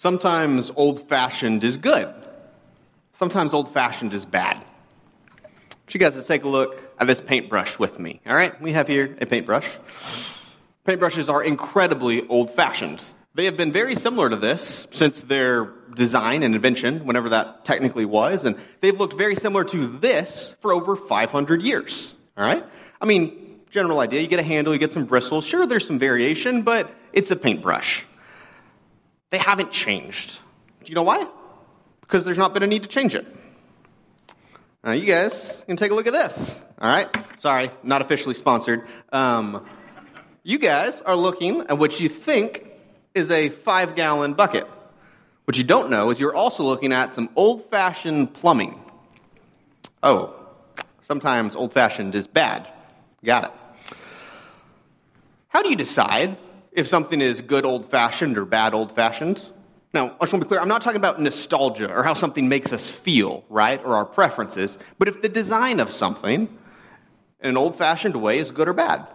Sometimes old fashioned is good. Sometimes old fashioned is bad. Want you guys to take a look at this paintbrush with me. All right, we have here a paintbrush. Paintbrushes are incredibly old fashioned. They have been very similar to this since their design and invention, whenever that technically was, and they've looked very similar to this for over 500 years. All right? I mean, general idea you get a handle, you get some bristles. Sure, there's some variation, but it's a paintbrush. They haven't changed. Do you know why? Because there's not been a need to change it. Now, you guys can take a look at this. All right? Sorry, not officially sponsored. Um, you guys are looking at what you think is a five gallon bucket. What you don't know is you're also looking at some old fashioned plumbing. Oh, sometimes old fashioned is bad. Got it. How do you decide if something is good old fashioned or bad old fashioned? Now, I just want to be clear, I'm not talking about nostalgia or how something makes us feel, right, or our preferences, but if the design of something in an old fashioned way is good or bad.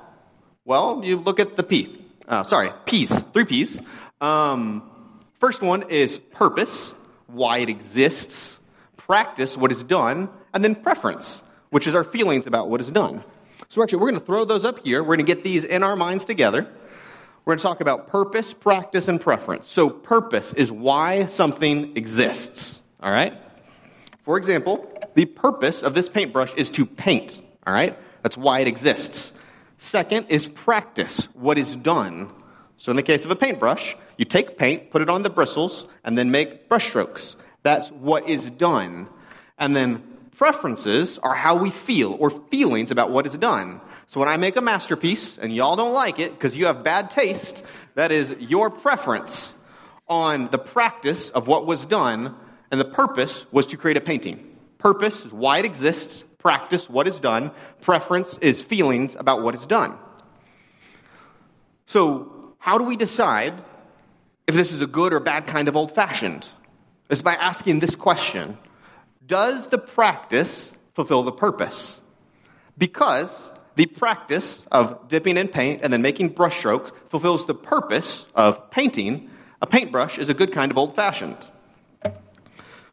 Well, you look at the P. Uh, sorry, P's, three P's. Um, first one is purpose, why it exists, practice, what is done, and then preference, which is our feelings about what is done. So actually, we're going to throw those up here. We're going to get these in our minds together. We're going to talk about purpose, practice, and preference. So purpose is why something exists. All right? For example, the purpose of this paintbrush is to paint. All right? That's why it exists. Second is practice, what is done. So in the case of a paintbrush, you take paint, put it on the bristles, and then make brushstrokes. That's what is done. And then preferences are how we feel or feelings about what is done. So when I make a masterpiece and y'all don't like it because you have bad taste, that is your preference on the practice of what was done, and the purpose was to create a painting. Purpose is why it exists, practice what is done, preference is feelings about what is done. So, how do we decide if this is a good or bad kind of old fashioned? It's by asking this question Does the practice fulfill the purpose? Because the practice of dipping in paint and then making brushstrokes fulfills the purpose of painting, a paintbrush is a good kind of old fashioned.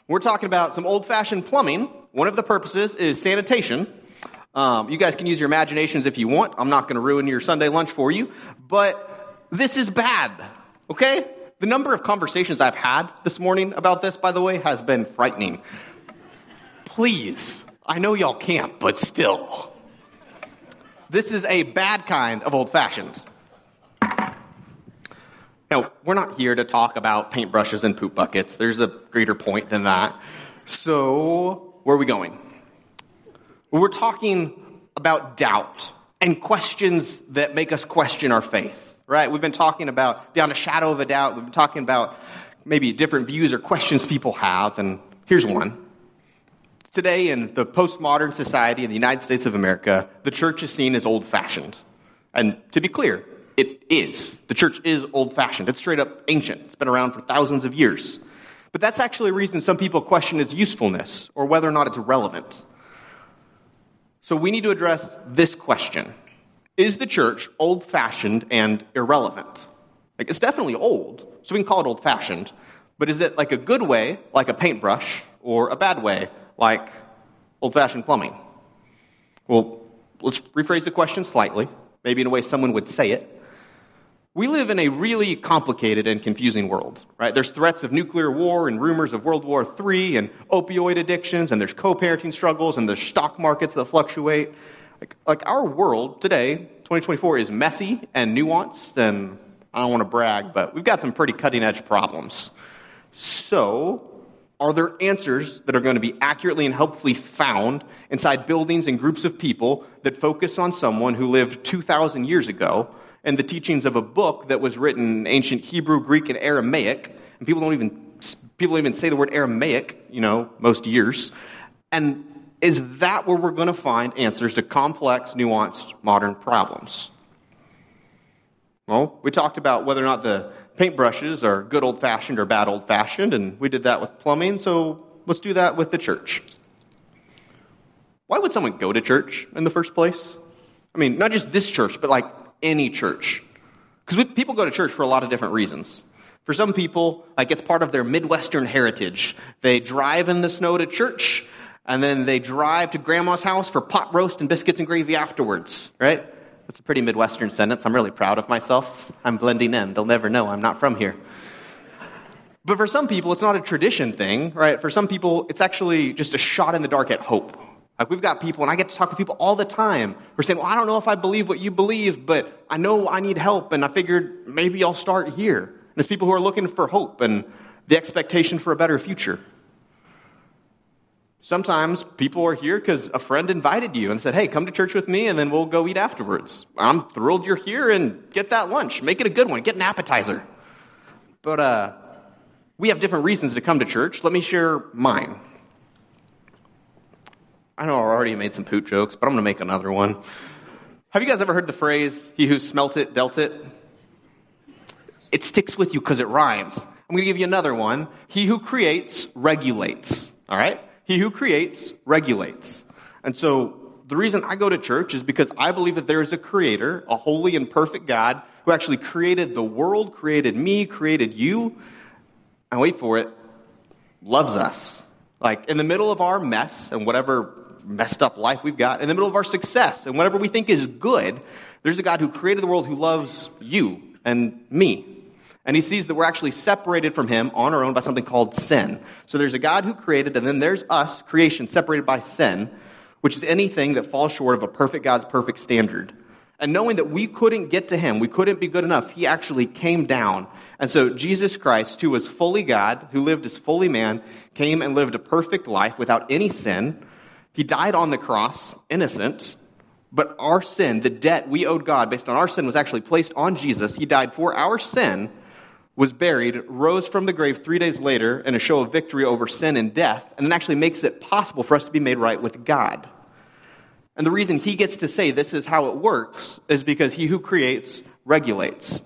We're talking about some old fashioned plumbing. One of the purposes is sanitation. Um, you guys can use your imaginations if you want. I'm not going to ruin your Sunday lunch for you. But this is bad, okay? The number of conversations I've had this morning about this, by the way, has been frightening. Please, I know y'all can't, but still. This is a bad kind of old fashioned. Now, we're not here to talk about paintbrushes and poop buckets. There's a greater point than that. So, where are we going? We're talking about doubt and questions that make us question our faith, right? We've been talking about beyond a shadow of a doubt. We've been talking about maybe different views or questions people have, and here's one. Today, in the postmodern society in the United States of America, the church is seen as old fashioned. And to be clear, it is. The church is old fashioned. It's straight up ancient. It's been around for thousands of years. But that's actually a reason some people question its usefulness or whether or not it's relevant. So we need to address this question Is the church old fashioned and irrelevant? Like, it's definitely old, so we can call it old fashioned. But is it like a good way, like a paintbrush, or a bad way, like old fashioned plumbing? Well, let's rephrase the question slightly, maybe in a way someone would say it. We live in a really complicated and confusing world, right? There's threats of nuclear war and rumors of World War III and opioid addictions and there's co-parenting struggles and there's stock markets that fluctuate. Like, like our world today, 2024, is messy and nuanced and I don't want to brag, but we've got some pretty cutting edge problems. So, are there answers that are going to be accurately and helpfully found inside buildings and groups of people that focus on someone who lived 2,000 years ago and the teachings of a book that was written in ancient Hebrew, Greek, and Aramaic? And people don't even people even say the word Aramaic, you know, most years. And is that where we're going to find answers to complex, nuanced modern problems? Well, we talked about whether or not the paintbrushes are good old fashioned or bad old fashioned, and we did that with plumbing, so let's do that with the church. Why would someone go to church in the first place? I mean, not just this church, but like any church. Because people go to church for a lot of different reasons. For some people, like it's part of their Midwestern heritage. They drive in the snow to church, and then they drive to grandma's house for pot roast and biscuits and gravy afterwards, right? That's a pretty Midwestern sentence. I'm really proud of myself. I'm blending in. They'll never know I'm not from here. But for some people, it's not a tradition thing, right? For some people, it's actually just a shot in the dark at hope. Like we've got people, and I get to talk with people all the time who are saying, Well, I don't know if I believe what you believe, but I know I need help, and I figured maybe I'll start here. And it's people who are looking for hope and the expectation for a better future. Sometimes people are here because a friend invited you and said, Hey, come to church with me, and then we'll go eat afterwards. I'm thrilled you're here and get that lunch. Make it a good one. Get an appetizer. But, uh, we have different reasons to come to church. Let me share mine. I know I already made some poop jokes, but I'm going to make another one. Have you guys ever heard the phrase, he who smelt it, dealt it? It sticks with you because it rhymes. I'm going to give you another one. He who creates, regulates. All right? He who creates, regulates. And so the reason I go to church is because I believe that there is a creator, a holy and perfect God, who actually created the world, created me, created you, and wait for it, loves us. Like in the middle of our mess and whatever messed up life we've got, in the middle of our success and whatever we think is good, there's a God who created the world who loves you and me. And he sees that we're actually separated from him on our own by something called sin. So there's a God who created, and then there's us, creation, separated by sin, which is anything that falls short of a perfect God's perfect standard. And knowing that we couldn't get to him, we couldn't be good enough, he actually came down. And so Jesus Christ, who was fully God, who lived as fully man, came and lived a perfect life without any sin. He died on the cross, innocent, but our sin, the debt we owed God based on our sin, was actually placed on Jesus. He died for our sin, was buried, rose from the grave three days later in a show of victory over sin and death, and then actually makes it possible for us to be made right with God. And the reason he gets to say this is how it works is because he who creates regulates.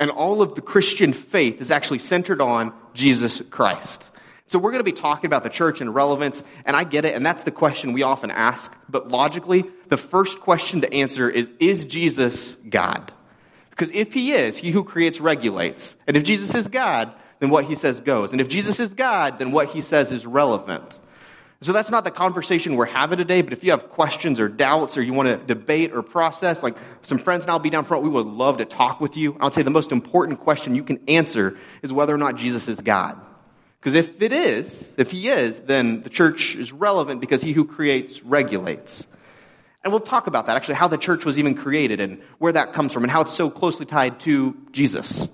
And all of the Christian faith is actually centered on Jesus Christ. So we're going to be talking about the church and relevance, and I get it, and that's the question we often ask. But logically, the first question to answer is, is Jesus God? Because if he is, he who creates regulates. And if Jesus is God, then what he says goes. And if Jesus is God, then what he says is relevant. So that's not the conversation we're having today, but if you have questions or doubts or you want to debate or process, like some friends and I'll be down front, we would love to talk with you. I'll say the most important question you can answer is whether or not Jesus is God. Because if it is, if he is, then the church is relevant because he who creates regulates. And we'll talk about that, actually, how the church was even created and where that comes from and how it's so closely tied to Jesus.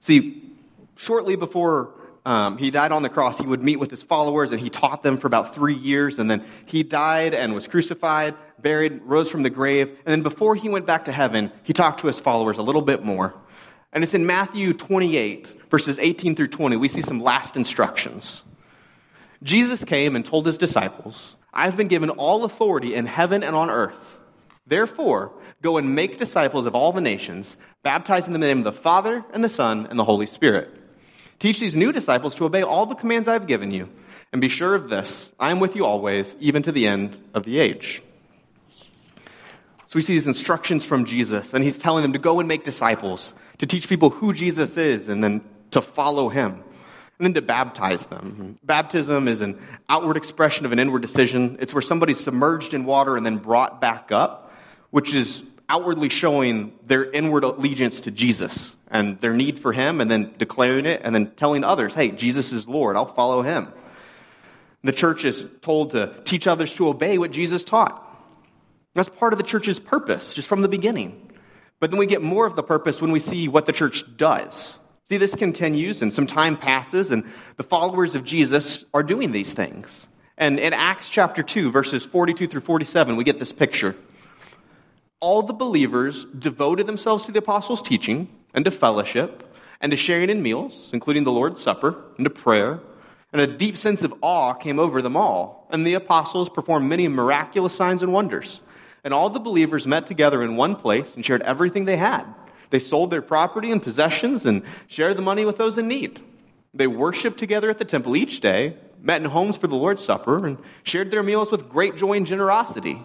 See, shortly before um, he died on the cross, he would meet with his followers and he taught them for about three years. And then he died and was crucified, buried, rose from the grave. And then before he went back to heaven, he talked to his followers a little bit more. And it's in Matthew 28, verses 18 through 20. We see some last instructions. Jesus came and told his disciples, I've been given all authority in heaven and on earth. Therefore, go and make disciples of all the nations, baptizing them in the name of the Father and the Son and the Holy Spirit Teach these new disciples to obey all the commands I have given you. And be sure of this I am with you always, even to the end of the age. So we see these instructions from Jesus, and he's telling them to go and make disciples, to teach people who Jesus is, and then to follow him, and then to baptize them. Baptism is an outward expression of an inward decision. It's where somebody's submerged in water and then brought back up, which is outwardly showing their inward allegiance to Jesus and their need for Him, and then declaring it, and then telling others, hey, Jesus is Lord, I'll follow Him. The church is told to teach others to obey what Jesus taught. That's part of the church's purpose, just from the beginning. But then we get more of the purpose when we see what the church does. See, this continues, and some time passes, and the followers of Jesus are doing these things. And in Acts chapter 2, verses 42 through 47, we get this picture. All the believers devoted themselves to the apostles' teaching and to fellowship and to sharing in meals, including the Lord's Supper, and to prayer. And a deep sense of awe came over them all. And the apostles performed many miraculous signs and wonders. And all the believers met together in one place and shared everything they had. They sold their property and possessions and shared the money with those in need. They worshiped together at the temple each day, met in homes for the Lord's Supper, and shared their meals with great joy and generosity,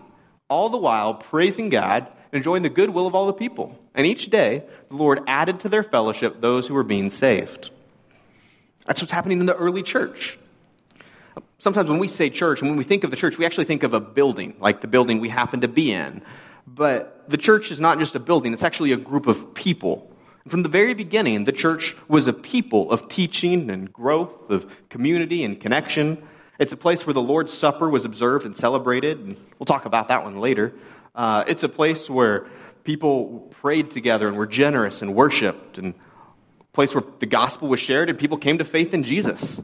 all the while praising God and enjoying the goodwill of all the people. And each day, the Lord added to their fellowship those who were being saved. That's what's happening in the early church. Sometimes when we say church, and when we think of the church, we actually think of a building, like the building we happen to be in. But the church is not just a building, it's actually a group of people. From the very beginning, the church was a people of teaching and growth, of community and connection. It's a place where the Lord's Supper was observed and celebrated, and we'll talk about that one later. Uh, it's a place where people prayed together and were generous and worshiped, and a place where the gospel was shared and people came to faith in Jesus.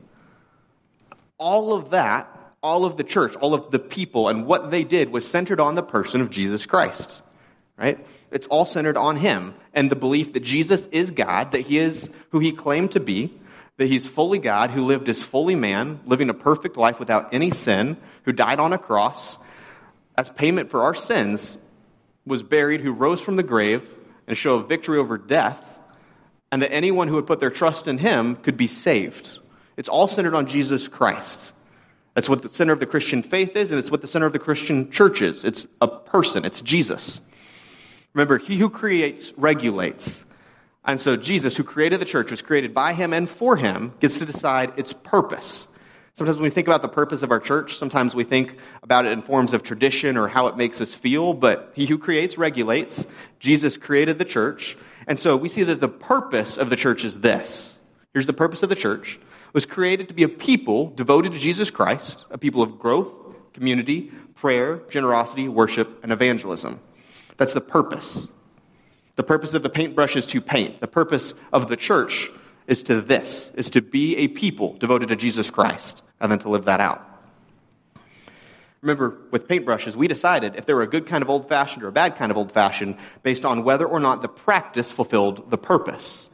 All of that, all of the church, all of the people, and what they did was centered on the person of Jesus Christ. Right? It's all centered on Him and the belief that Jesus is God, that He is who He claimed to be, that He's fully God, who lived as fully man, living a perfect life without any sin, who died on a cross as payment for our sins, was buried, who rose from the grave and show of victory over death, and that anyone who would put their trust in Him could be saved. It's all centered on Jesus Christ. That's what the center of the Christian faith is, and it's what the center of the Christian church is. It's a person, it's Jesus. Remember, he who creates regulates. And so Jesus, who created the church, was created by him and for him, gets to decide its purpose. Sometimes when we think about the purpose of our church, sometimes we think about it in forms of tradition or how it makes us feel, but he who creates regulates. Jesus created the church. And so we see that the purpose of the church is this. Here's the purpose of the church was created to be a people devoted to Jesus Christ, a people of growth, community, prayer, generosity, worship, and evangelism. That's the purpose. The purpose of the paintbrush is to paint. The purpose of the church is to this, is to be a people devoted to Jesus Christ, and then to live that out. Remember, with paintbrushes, we decided if they were a good kind of old fashioned or a bad kind of old fashioned based on whether or not the practice fulfilled the purpose.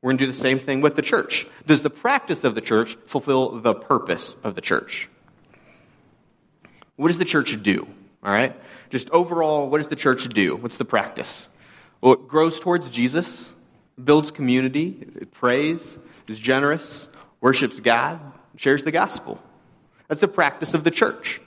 We're going to do the same thing with the church. Does the practice of the church fulfill the purpose of the church? What does the church do? All right? Just overall, what does the church do? What's the practice? Well, it grows towards Jesus, builds community, it prays, is generous, worships God, shares the gospel. That's the practice of the church.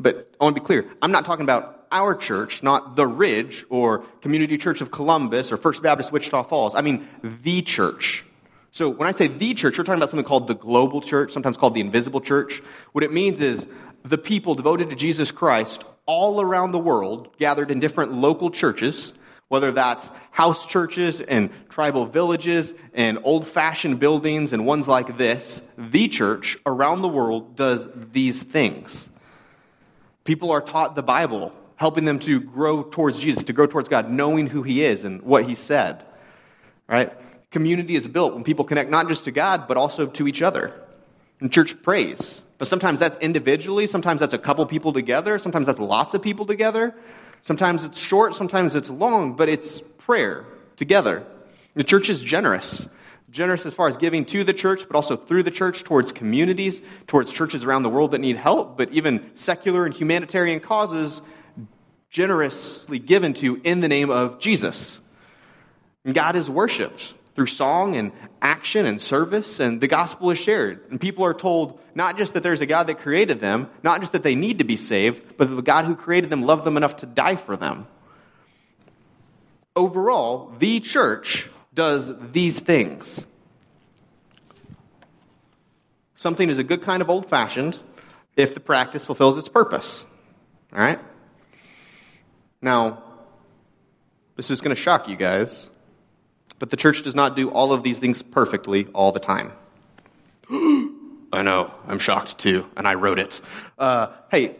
But I want to be clear, I'm not talking about our church, not the Ridge or Community Church of Columbus or First Baptist Wichita Falls. I mean the church. So when I say the church, we're talking about something called the global church, sometimes called the invisible church. What it means is the people devoted to Jesus Christ all around the world, gathered in different local churches, whether that's house churches and tribal villages and old fashioned buildings and ones like this, the church around the world does these things. People are taught the Bible helping them to grow towards Jesus, to grow towards God, knowing who He is and what He said. Right? Community is built when people connect not just to God, but also to each other. And church prays. But sometimes that's individually, sometimes that's a couple people together, sometimes that's lots of people together. Sometimes it's short, sometimes it's long, but it's prayer together. The church is generous. Generous as far as giving to the church, but also through the church towards communities, towards churches around the world that need help, but even secular and humanitarian causes generously given to in the name of Jesus. And God is worshiped through song and action and service, and the gospel is shared. And people are told not just that there's a God that created them, not just that they need to be saved, but that the God who created them loved them enough to die for them. Overall, the church does these things. Something is a good kind of old fashioned if the practice fulfills its purpose. All right? Now, this is going to shock you guys, but the church does not do all of these things perfectly all the time. I know, I'm shocked too, and I wrote it. Uh, hey,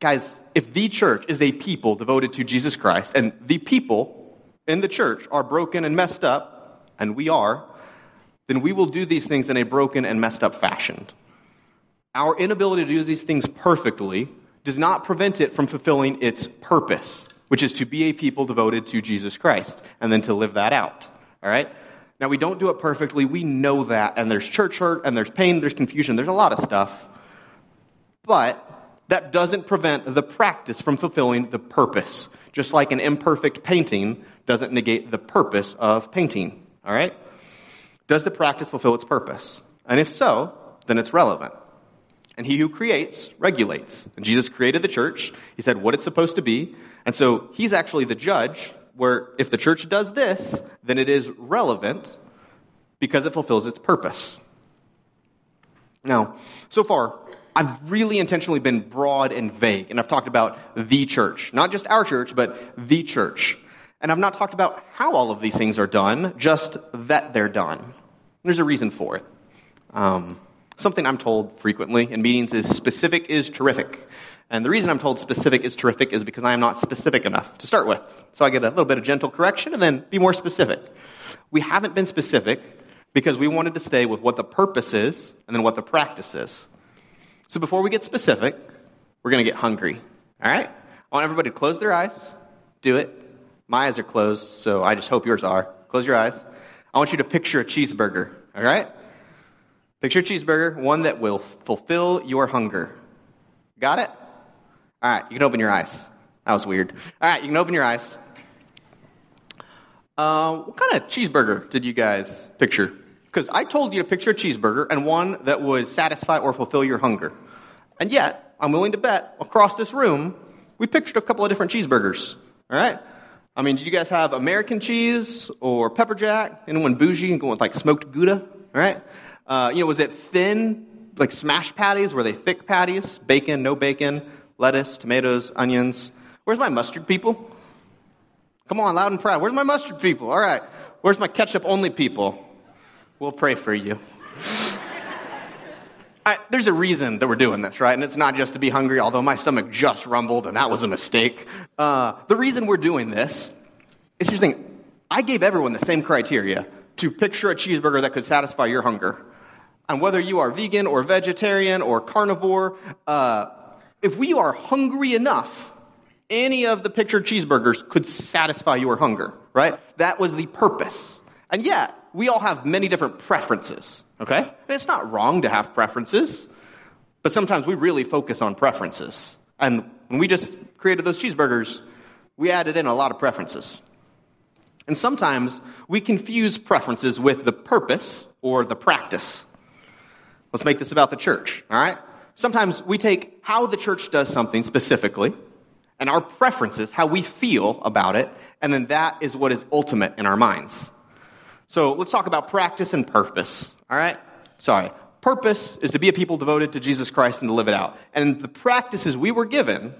guys, if the church is a people devoted to Jesus Christ, and the people in the church are broken and messed up, and we are, then we will do these things in a broken and messed up fashion. Our inability to do these things perfectly does not prevent it from fulfilling its purpose, which is to be a people devoted to Jesus Christ and then to live that out. All right? Now, we don't do it perfectly. We know that. And there's church hurt, and there's pain, there's confusion, there's a lot of stuff. But that doesn't prevent the practice from fulfilling the purpose. Just like an imperfect painting doesn't negate the purpose of painting. All right? Does the practice fulfill its purpose? And if so, then it's relevant. And he who creates regulates. And Jesus created the church. He said what it's supposed to be. And so he's actually the judge where if the church does this, then it is relevant because it fulfills its purpose. Now, so far, I've really intentionally been broad and vague, and I've talked about the church. Not just our church, but the church. And I've not talked about how all of these things are done, just that they're done. There's a reason for it. Um, something I'm told frequently in meetings is specific is terrific. And the reason I'm told specific is terrific is because I am not specific enough to start with. So I get a little bit of gentle correction and then be more specific. We haven't been specific because we wanted to stay with what the purpose is and then what the practice is. So before we get specific, we're going to get hungry. All right? I want everybody to close their eyes. Do it. My eyes are closed, so I just hope yours are. Close your eyes. I want you to picture a cheeseburger. All right? Picture a cheeseburger, one that will fulfill your hunger. Got it? All right, you can open your eyes. That was weird. All right, you can open your eyes. Uh, what kind of cheeseburger did you guys picture? Because I told you to picture a cheeseburger and one that would satisfy or fulfill your hunger. And yet, I'm willing to bet across this room, we pictured a couple of different cheeseburgers. All right? I mean, did you guys have American cheese or pepper jack? Anyone bougie and going with like smoked Gouda? All right? Uh, you know, was it thin, like smash patties? Were they thick patties? Bacon, no bacon, lettuce, tomatoes, onions. Where's my mustard people? Come on, loud and proud. Where's my mustard people? All right. Where's my ketchup only people? We'll pray for you. I, there's a reason that we're doing this, right? And it's not just to be hungry, although my stomach just rumbled and that was a mistake. Uh, the reason we're doing this is here's the thing. I gave everyone the same criteria to picture a cheeseburger that could satisfy your hunger. And whether you are vegan or vegetarian or carnivore, uh, if we are hungry enough, any of the pictured cheeseburgers could satisfy your hunger, right? That was the purpose. And yet, we all have many different preferences, okay? And it's not wrong to have preferences, but sometimes we really focus on preferences. And when we just created those cheeseburgers, we added in a lot of preferences. And sometimes we confuse preferences with the purpose or the practice. Let's make this about the church, all right? Sometimes we take how the church does something specifically and our preferences, how we feel about it, and then that is what is ultimate in our minds. So let's talk about practice and purpose, all right? Sorry. Purpose is to be a people devoted to Jesus Christ and to live it out. And the practices we were given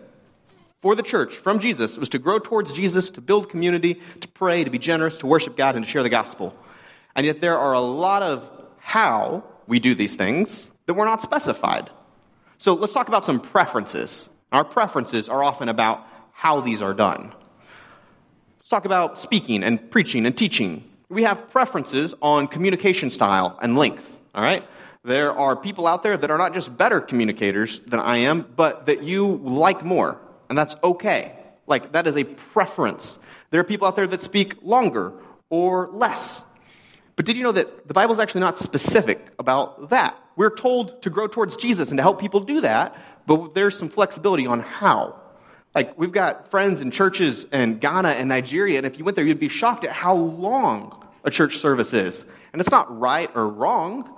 for the church from Jesus was to grow towards Jesus, to build community, to pray, to be generous, to worship God, and to share the gospel. And yet there are a lot of how we do these things that were not specified. So let's talk about some preferences. Our preferences are often about how these are done. Let's talk about speaking and preaching and teaching. We have preferences on communication style and length, all right? There are people out there that are not just better communicators than I am, but that you like more, and that's okay. Like, that is a preference. There are people out there that speak longer or less. But did you know that the Bible is actually not specific about that? We're told to grow towards Jesus and to help people do that, but there's some flexibility on how. Like, we've got friends in churches in Ghana and Nigeria, and if you went there, you'd be shocked at how long a church service is. And it's not right or wrong,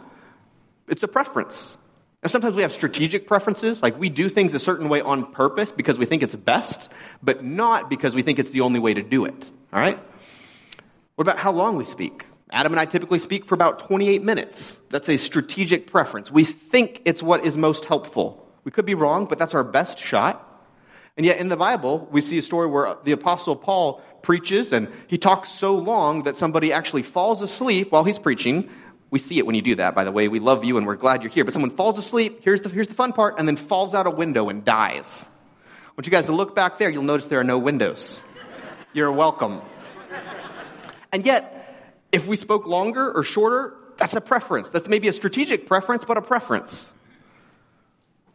it's a preference. And sometimes we have strategic preferences, like we do things a certain way on purpose because we think it's best, but not because we think it's the only way to do it. All right? What about how long we speak? Adam and I typically speak for about 28 minutes. That's a strategic preference. We think it's what is most helpful. We could be wrong, but that's our best shot. And yet in the Bible, we see a story where the apostle Paul preaches and he talks so long that somebody actually falls asleep while he's preaching. We see it when you do that, by the way. We love you and we're glad you're here. But someone falls asleep, here's the, here's the fun part, and then falls out a window and dies. I want you guys to look back there, you'll notice there are no windows. You're welcome. And yet, if we spoke longer or shorter, that's a preference. That's maybe a strategic preference, but a preference.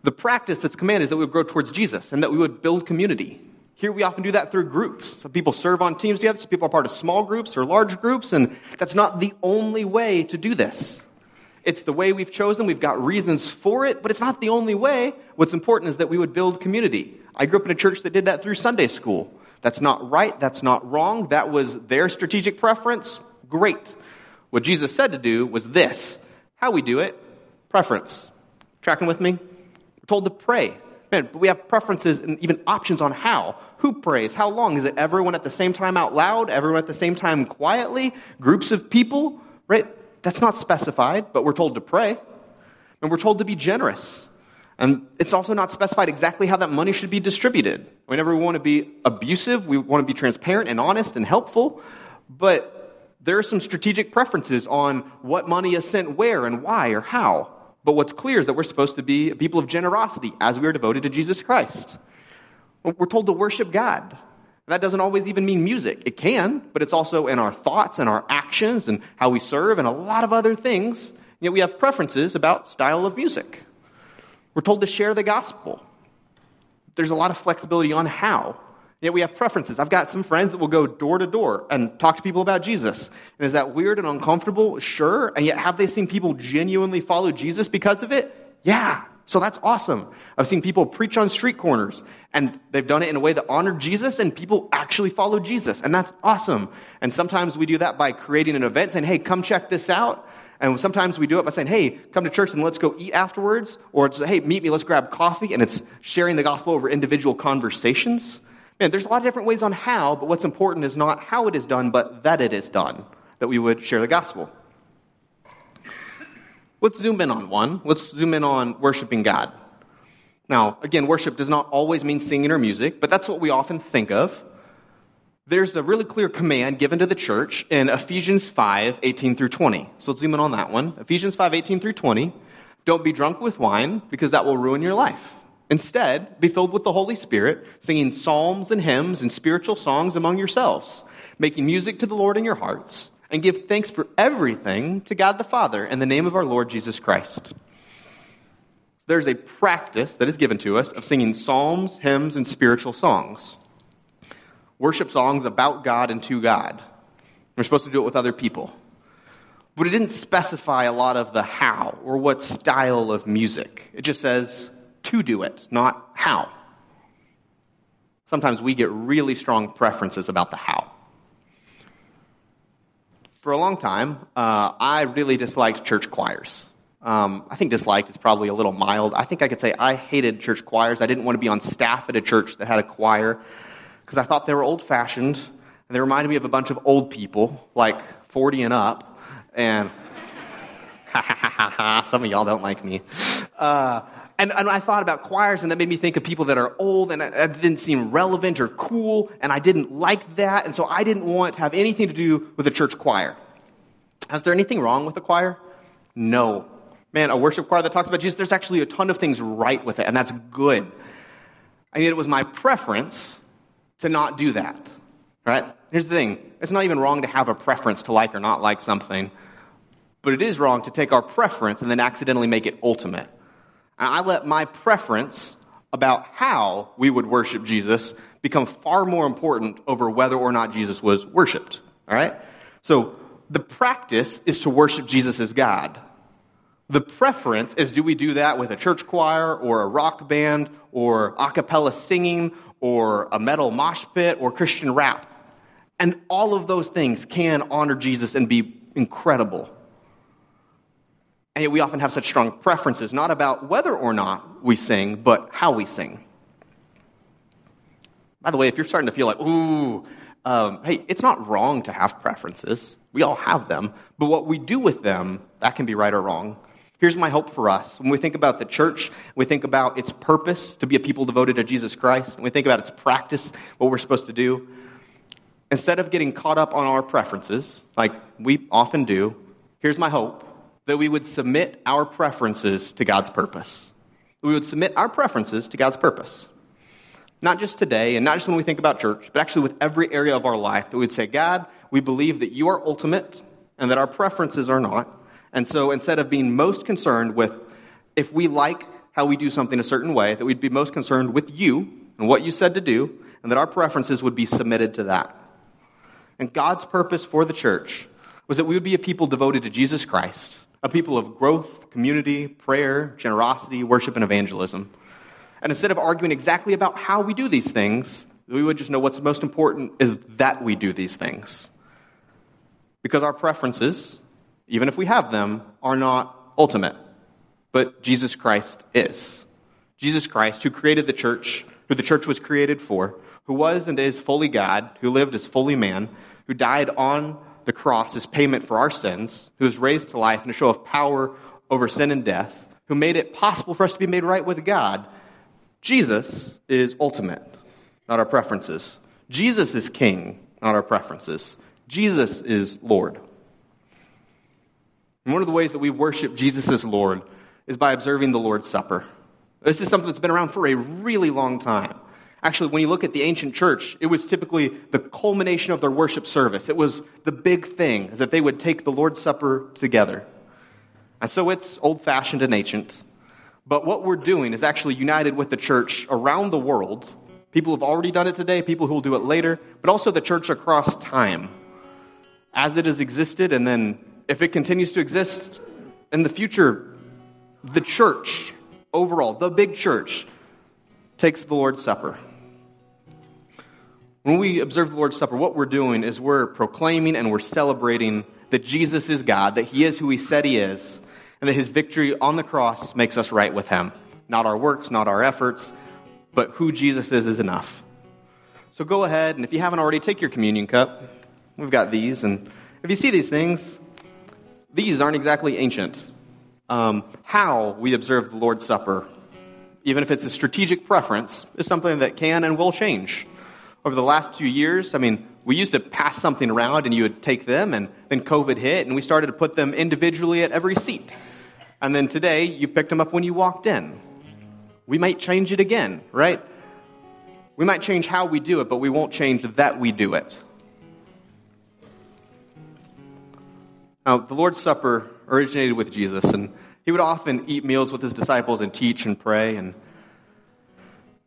The practice that's commanded is that we would grow towards Jesus and that we would build community. Here we often do that through groups. Some people serve on teams together, some people are part of small groups or large groups, and that's not the only way to do this. It's the way we've chosen, we've got reasons for it, but it's not the only way. What's important is that we would build community. I grew up in a church that did that through Sunday school. That's not right, that's not wrong, that was their strategic preference. Great. What Jesus said to do was this. How we do it, preference. Tracking with me? We're told to pray Man, but we have preferences and even options on how. Who prays? How long? Is it everyone at the same time out loud? Everyone at the same time quietly? Groups of people? Right? That's not specified, but we're told to pray. And we're told to be generous. And it's also not specified exactly how that money should be distributed. Whenever we want to be abusive, we want to be transparent and honest and helpful, but there are some strategic preferences on what money is sent where and why or how. But what's clear is that we're supposed to be people of generosity as we are devoted to Jesus Christ. We're told to worship God. That doesn't always even mean music. It can, but it's also in our thoughts and our actions and how we serve and a lot of other things. Yet we have preferences about style of music. We're told to share the gospel. There's a lot of flexibility on how. Yet we have preferences. I've got some friends that will go door to door and talk to people about Jesus. And is that weird and uncomfortable? Sure. And yet have they seen people genuinely follow Jesus because of it? Yeah. So that's awesome. I've seen people preach on street corners and they've done it in a way that honored Jesus and people actually follow Jesus. And that's awesome. And sometimes we do that by creating an event saying, hey, come check this out. And sometimes we do it by saying, hey, come to church and let's go eat afterwards. Or it's, hey, meet me, let's grab coffee. And it's sharing the gospel over individual conversations. Man, there's a lot of different ways on how, but what's important is not how it is done, but that it is done, that we would share the gospel. Let's zoom in on one. Let's zoom in on worshiping God. Now, again, worship does not always mean singing or music, but that's what we often think of there's a really clear command given to the church in Ephesians 5, 18 through 20. So let's zoom in on that one. Ephesians 5, 18 through 20. Don't be drunk with wine, because that will ruin your life. Instead, be filled with the Holy Spirit, singing psalms and hymns and spiritual songs among yourselves, making music to the Lord in your hearts, and give thanks for everything to God the Father in the name of our Lord Jesus Christ. There's a practice that is given to us of singing psalms, hymns, and spiritual songs worship songs about God and to God. We're supposed to do it with other people. But it didn't specify a lot of the how or what style of music. It just says to do it, not how. Sometimes we get really strong preferences about the how. For a long time, uh, I really disliked church choirs. Um, I think disliked is probably a little mild. I think I could say I hated church choirs. I didn't want to be on staff at a church that had a choir because I thought they were old fashioned and they reminded me of a bunch of old people, like 40 and up. And ha ha ha ha ha, some of y'all don't like me. Uh, and, and, I thought about choirs, and that made me think of people that are old, and it didn't seem relevant or cool, and I didn't like that, and so I didn't want to have anything to do with a church choir. Is there anything wrong with the choir? No. Man, a worship choir that talks about Jesus, there's actually a ton of things right with it, and that's good. I mean, it was my preference to not do that. Right? Here's the thing it's not even wrong to have a preference to like or not like something, but it is wrong to take our preference and then accidentally make it ultimate. And I let my preference about how we would worship Jesus become far more important over whether or not Jesus was worshiped. All right? So the practice is to worship Jesus as God. The preference is do we do that with a church choir or a rock band or a cappella singing or a metal mosh pit or Christian rap. And all of those things can honor Jesus and be incredible. And yet we often have such strong preferences, not about whether or not we sing, but how we sing. By the way, if you're starting to feel like, ooh, um, hey, it's not wrong to have preferences. We all have them. But what we do with them, that can be right or wrong. Here's my hope for us. When we think about the church, we think about its purpose to be a people devoted to Jesus Christ, and we think about its practice, what we're supposed to do. Instead of getting caught up on our preferences, like we often do, here's my hope that we would submit our preferences to God's purpose. We would submit our preferences to God's purpose. Not just today, and not just when we think about church, but actually with every area of our life, that we'd say, God, we believe that you are ultimate and that our preferences are not. And so instead of being most concerned with if we like how we do something a certain way, that we'd be most concerned with you and what you said to do, and that our preferences would be submitted to that. And God's purpose for the church was that we would be a people devoted to Jesus Christ, a people of growth, community, prayer, generosity, worship, and evangelism. And instead of arguing exactly about how we do these things, we would just know what's most important is that we do these things. Because our preferences even if we have them, are not ultimate. But Jesus Christ is. Jesus Christ, who created the church, who the church was created for, who was and is fully God, who lived as fully man, who died on the cross as payment for our sins, who was raised to life in a show of power over sin and death, who made it possible for us to be made right with God. Jesus is ultimate, not our preferences. Jesus is king, not our preferences. Jesus is Lord. And one of the ways that we worship Jesus as Lord is by observing the Lord's Supper. This is something that's been around for a really long time. Actually, when you look at the ancient church, it was typically the culmination of their worship service. It was the big thing, that they would take the Lord's Supper together. And so it's old fashioned and ancient. But what we're doing is actually united with the church around the world. People have already done it today, people who will do it later, but also the church across time. As it has existed, and then if it continues to exist in the future, the church overall, the big church, takes the Lord's Supper. When we observe the Lord's Supper, what we're doing is we're proclaiming and we're celebrating that Jesus is God, that He is who He said He is, and that His victory on the cross makes us right with Him. Not our works, not our efforts, but who Jesus is is enough. So go ahead, and if you haven't already, take your communion cup. We've got these, and if you see these things, these aren't exactly ancient. Um, how we observe the Lord's Supper, even if it's a strategic preference, is something that can and will change. Over the last few years, I mean, we used to pass something around and you would take them, and then COVID hit, and we started to put them individually at every seat. And then today, you picked them up when you walked in. We might change it again, right? We might change how we do it, but we won't change that we do it. Now, the Lord's Supper originated with Jesus, and he would often eat meals with his disciples and teach and pray. And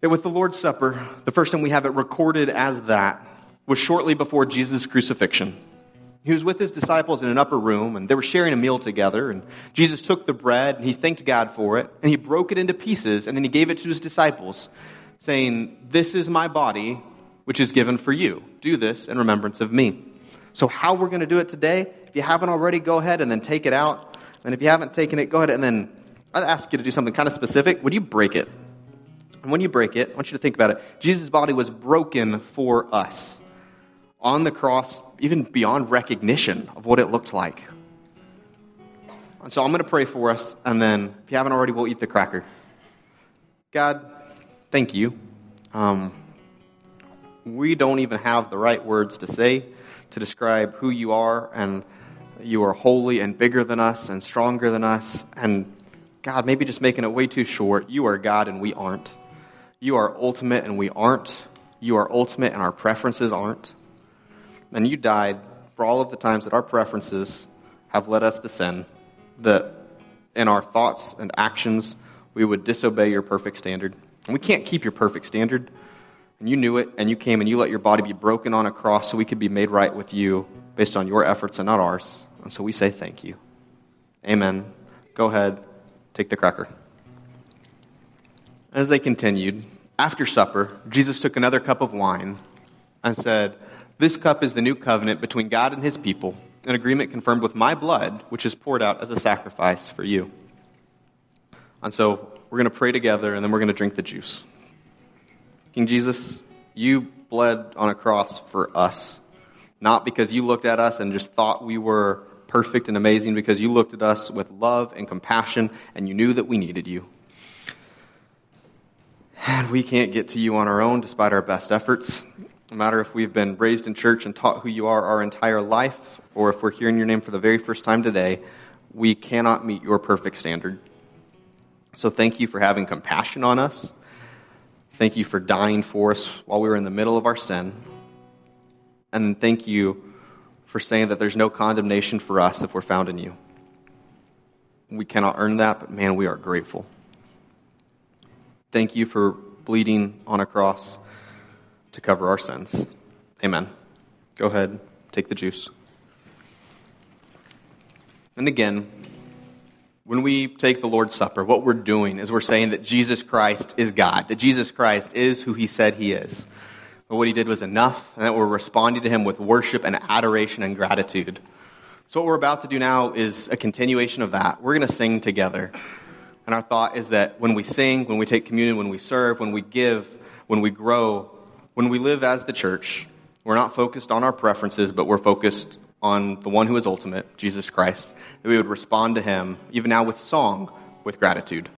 with the Lord's Supper, the first time we have it recorded as that was shortly before Jesus' crucifixion. He was with his disciples in an upper room, and they were sharing a meal together. And Jesus took the bread, and he thanked God for it, and he broke it into pieces, and then he gave it to his disciples, saying, This is my body, which is given for you. Do this in remembrance of me. So, how we're going to do it today, if you haven't already, go ahead and then take it out. And if you haven't taken it, go ahead and then I'd ask you to do something kind of specific. Would you break it? And when you break it, I want you to think about it. Jesus' body was broken for us on the cross, even beyond recognition of what it looked like. And so I'm going to pray for us, and then if you haven't already, we'll eat the cracker. God, thank you. Um, we don't even have the right words to say to describe who you are, and you are holy and bigger than us and stronger than us. And God, maybe just making it way too short. You are God and we aren't. You are ultimate and we aren't. You are ultimate and our preferences aren't. And you died for all of the times that our preferences have led us to sin, that in our thoughts and actions we would disobey your perfect standard. And we can't keep your perfect standard. And you knew it, and you came and you let your body be broken on a cross so we could be made right with you based on your efforts and not ours. And so we say thank you. Amen. Go ahead, take the cracker. As they continued, after supper, Jesus took another cup of wine and said, This cup is the new covenant between God and his people, an agreement confirmed with my blood, which is poured out as a sacrifice for you. And so we're going to pray together and then we're going to drink the juice. King Jesus, you bled on a cross for us, not because you looked at us and just thought we were perfect and amazing, because you looked at us with love and compassion and you knew that we needed you. And we can't get to you on our own despite our best efforts. No matter if we've been raised in church and taught who you are our entire life, or if we're hearing your name for the very first time today, we cannot meet your perfect standard. So thank you for having compassion on us. Thank you for dying for us while we were in the middle of our sin. And thank you for saying that there's no condemnation for us if we're found in you. We cannot earn that, but man, we are grateful. Thank you for bleeding on a cross to cover our sins. Amen. Go ahead, take the juice. And again, when we take the Lord's Supper, what we're doing is we're saying that Jesus Christ is God, that Jesus Christ is who he said he is. But what he did was enough, and that we're responding to him with worship and adoration and gratitude. So what we're about to do now is a continuation of that. We're going to sing together. And our thought is that when we sing, when we take communion, when we serve, when we give, when we grow, when we live as the church, we're not focused on our preferences, but we're focused on the one who is ultimate, Jesus Christ, that we would respond to him, even now with song, with gratitude.